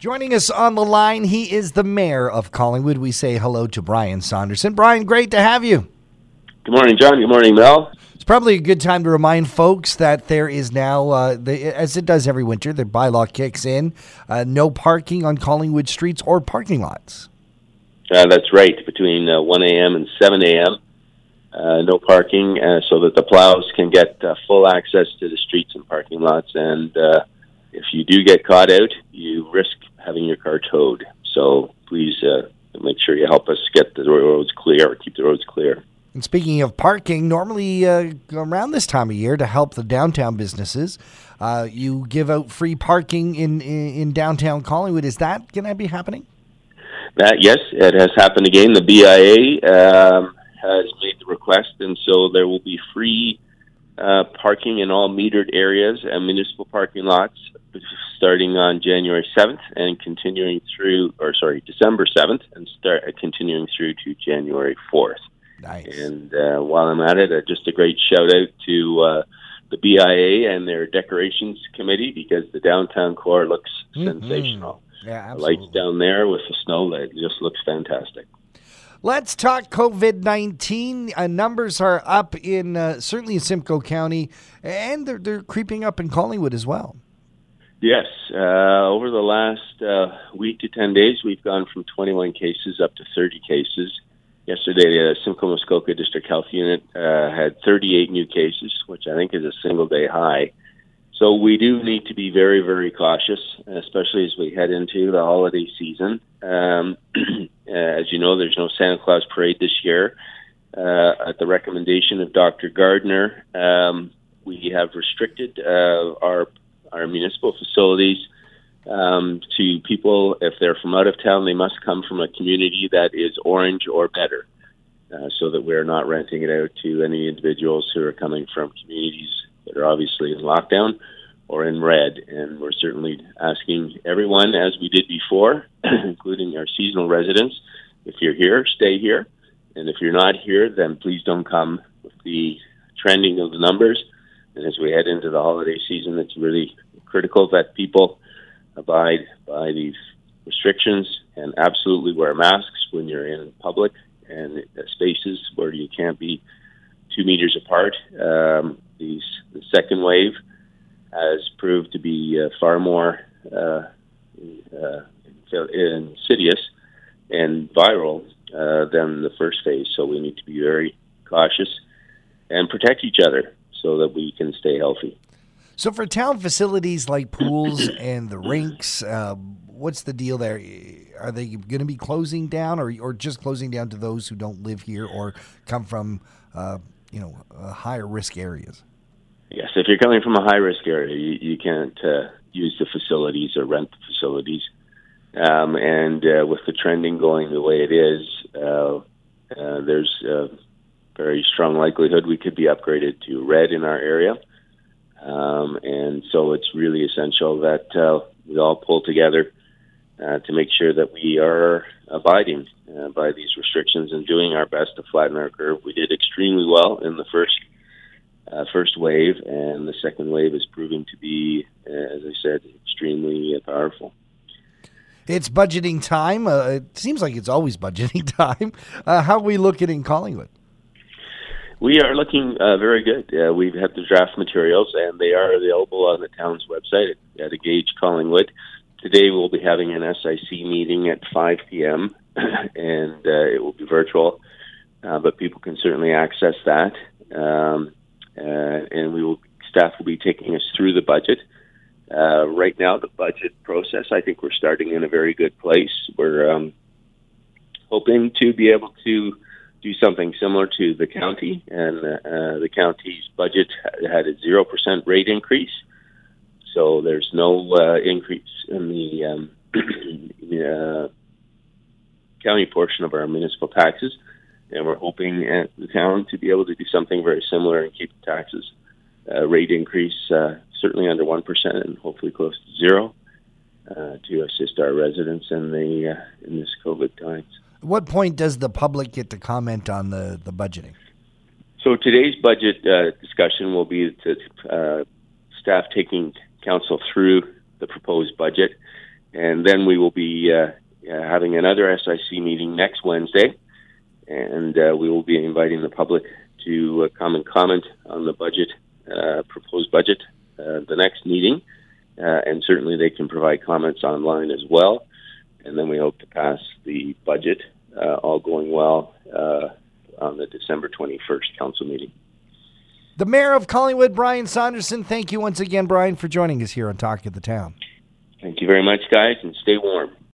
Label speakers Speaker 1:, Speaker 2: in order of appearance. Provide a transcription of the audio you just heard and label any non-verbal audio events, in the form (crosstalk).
Speaker 1: Joining us on the line, he is the mayor of Collingwood. We say hello to Brian Saunderson. Brian, great to have you.
Speaker 2: Good morning, John. Good morning, Mel.
Speaker 1: It's probably a good time to remind folks that there is now, uh, the, as it does every winter, the bylaw kicks in uh, no parking on Collingwood streets or parking lots.
Speaker 2: Uh, that's right, between uh, 1 a.m. and 7 a.m. Uh, no parking, uh, so that the plows can get uh, full access to the streets and parking lots. And uh, if you do get caught out, you risk having your car towed. So please uh, make sure you help us get the roads clear or keep the roads clear.
Speaker 1: And speaking of parking, normally uh, around this time of year to help the downtown businesses, uh, you give out free parking in, in, in downtown Collingwood. Is that going to be happening?
Speaker 2: That yes, it has happened again. The BIA um, has made the request, and so there will be free uh, parking in all metered areas and municipal parking lots starting on January 7th and continuing through, or sorry, December 7th and start uh, continuing through to January 4th.
Speaker 1: Nice.
Speaker 2: And uh, while I'm at it, uh, just a great shout out to uh, the BIA and their decorations committee because the downtown core looks
Speaker 1: Mhm.
Speaker 2: sensational.
Speaker 1: Yeah,
Speaker 2: The lights down there with the snow, that just looks fantastic.
Speaker 1: Let's talk COVID 19. Uh, numbers are up in uh, certainly in Simcoe County, and they're, they're creeping up in Collingwood as well.
Speaker 2: Yes, uh, over the last uh, week to 10 days, we've gone from 21 cases up to 30 cases. Yesterday, the Simcoe Muskoka District Health Unit uh, had 38 new cases, which I think is a single day high. So we do need to be very, very cautious, especially as we head into the holiday season. Um, (clears throat) as you know, there's no Santa Claus parade this year. Uh, at the recommendation of Dr. Gardner, um, we have restricted uh, our our municipal facilities um, to people if they're from out of town. They must come from a community that is orange or better, uh, so that we're not renting it out to any individuals who are coming from communities that are obviously in lockdown or in red. And we're certainly asking everyone, as we did before, (clears throat) including our seasonal residents, if you're here, stay here. And if you're not here, then please don't come with the trending of the numbers. And as we head into the holiday season, it's really critical that people abide by these restrictions and absolutely wear masks when you're in public and spaces where you can't be two meters apart. Um, these the second wave has proved to be uh, far more uh, uh, insidious and viral uh, than the first phase. So we need to be very cautious and protect each other so that we can stay healthy.
Speaker 1: So, for town facilities like pools (coughs) and the rinks, uh, what's the deal there? Are they going to be closing down, or or just closing down to those who don't live here or come from, uh, you know, uh, higher risk areas?
Speaker 2: Yes, if you're coming from a high risk area, you, you can't uh, use the facilities or rent the facilities. Um, and uh, with the trending going the way it is, uh, uh, there's very strong likelihood we could be upgraded to red in our area. Um, and so it's really essential that uh, we all pull together uh, to make sure that we are abiding uh, by these restrictions and doing our best to flatten our curve. We did extremely well in the first uh, first wave, and the second wave is proving to be, uh, as I said, extremely powerful.
Speaker 1: It's budgeting time. Uh, it seems like it's always budgeting (laughs) time. Uh, how are we looking in Collingwood?
Speaker 2: We are looking uh, very good. Uh, we have the draft materials, and they are available on the town's website at, at Gauge Collingwood. Today, we'll be having an SIC meeting at 5 p.m., (clears throat) and uh, it will be virtual, uh, but people can certainly access that. Um, uh, and we will staff will be taking us through the budget. Uh, right now, the budget process, I think we're starting in a very good place. We're um, hoping to be able to do something similar to the county, and uh, the county's budget had a zero percent rate increase. So there's no uh, increase in the um, (clears throat) uh, county portion of our municipal taxes, and we're hoping at the town to be able to do something very similar and keep the taxes uh, rate increase uh, certainly under one percent and hopefully close to zero uh, to assist our residents in the in this COVID times.
Speaker 1: At what point does the public get to comment on the, the budgeting?
Speaker 2: So today's budget uh, discussion will be to uh, staff taking council through the proposed budget, and then we will be uh, uh, having another SIC meeting next Wednesday, and uh, we will be inviting the public to uh, come and comment on the budget, proposed budget, the next meeting, and certainly they can provide comments online as well. And then we hope to pass the budget, uh, all going well, uh, on the December 21st council meeting.
Speaker 1: The mayor of Collingwood, Brian Saunderson. Thank you once again, Brian, for joining us here on Talk of the Town.
Speaker 2: Thank you very much, guys, and stay warm.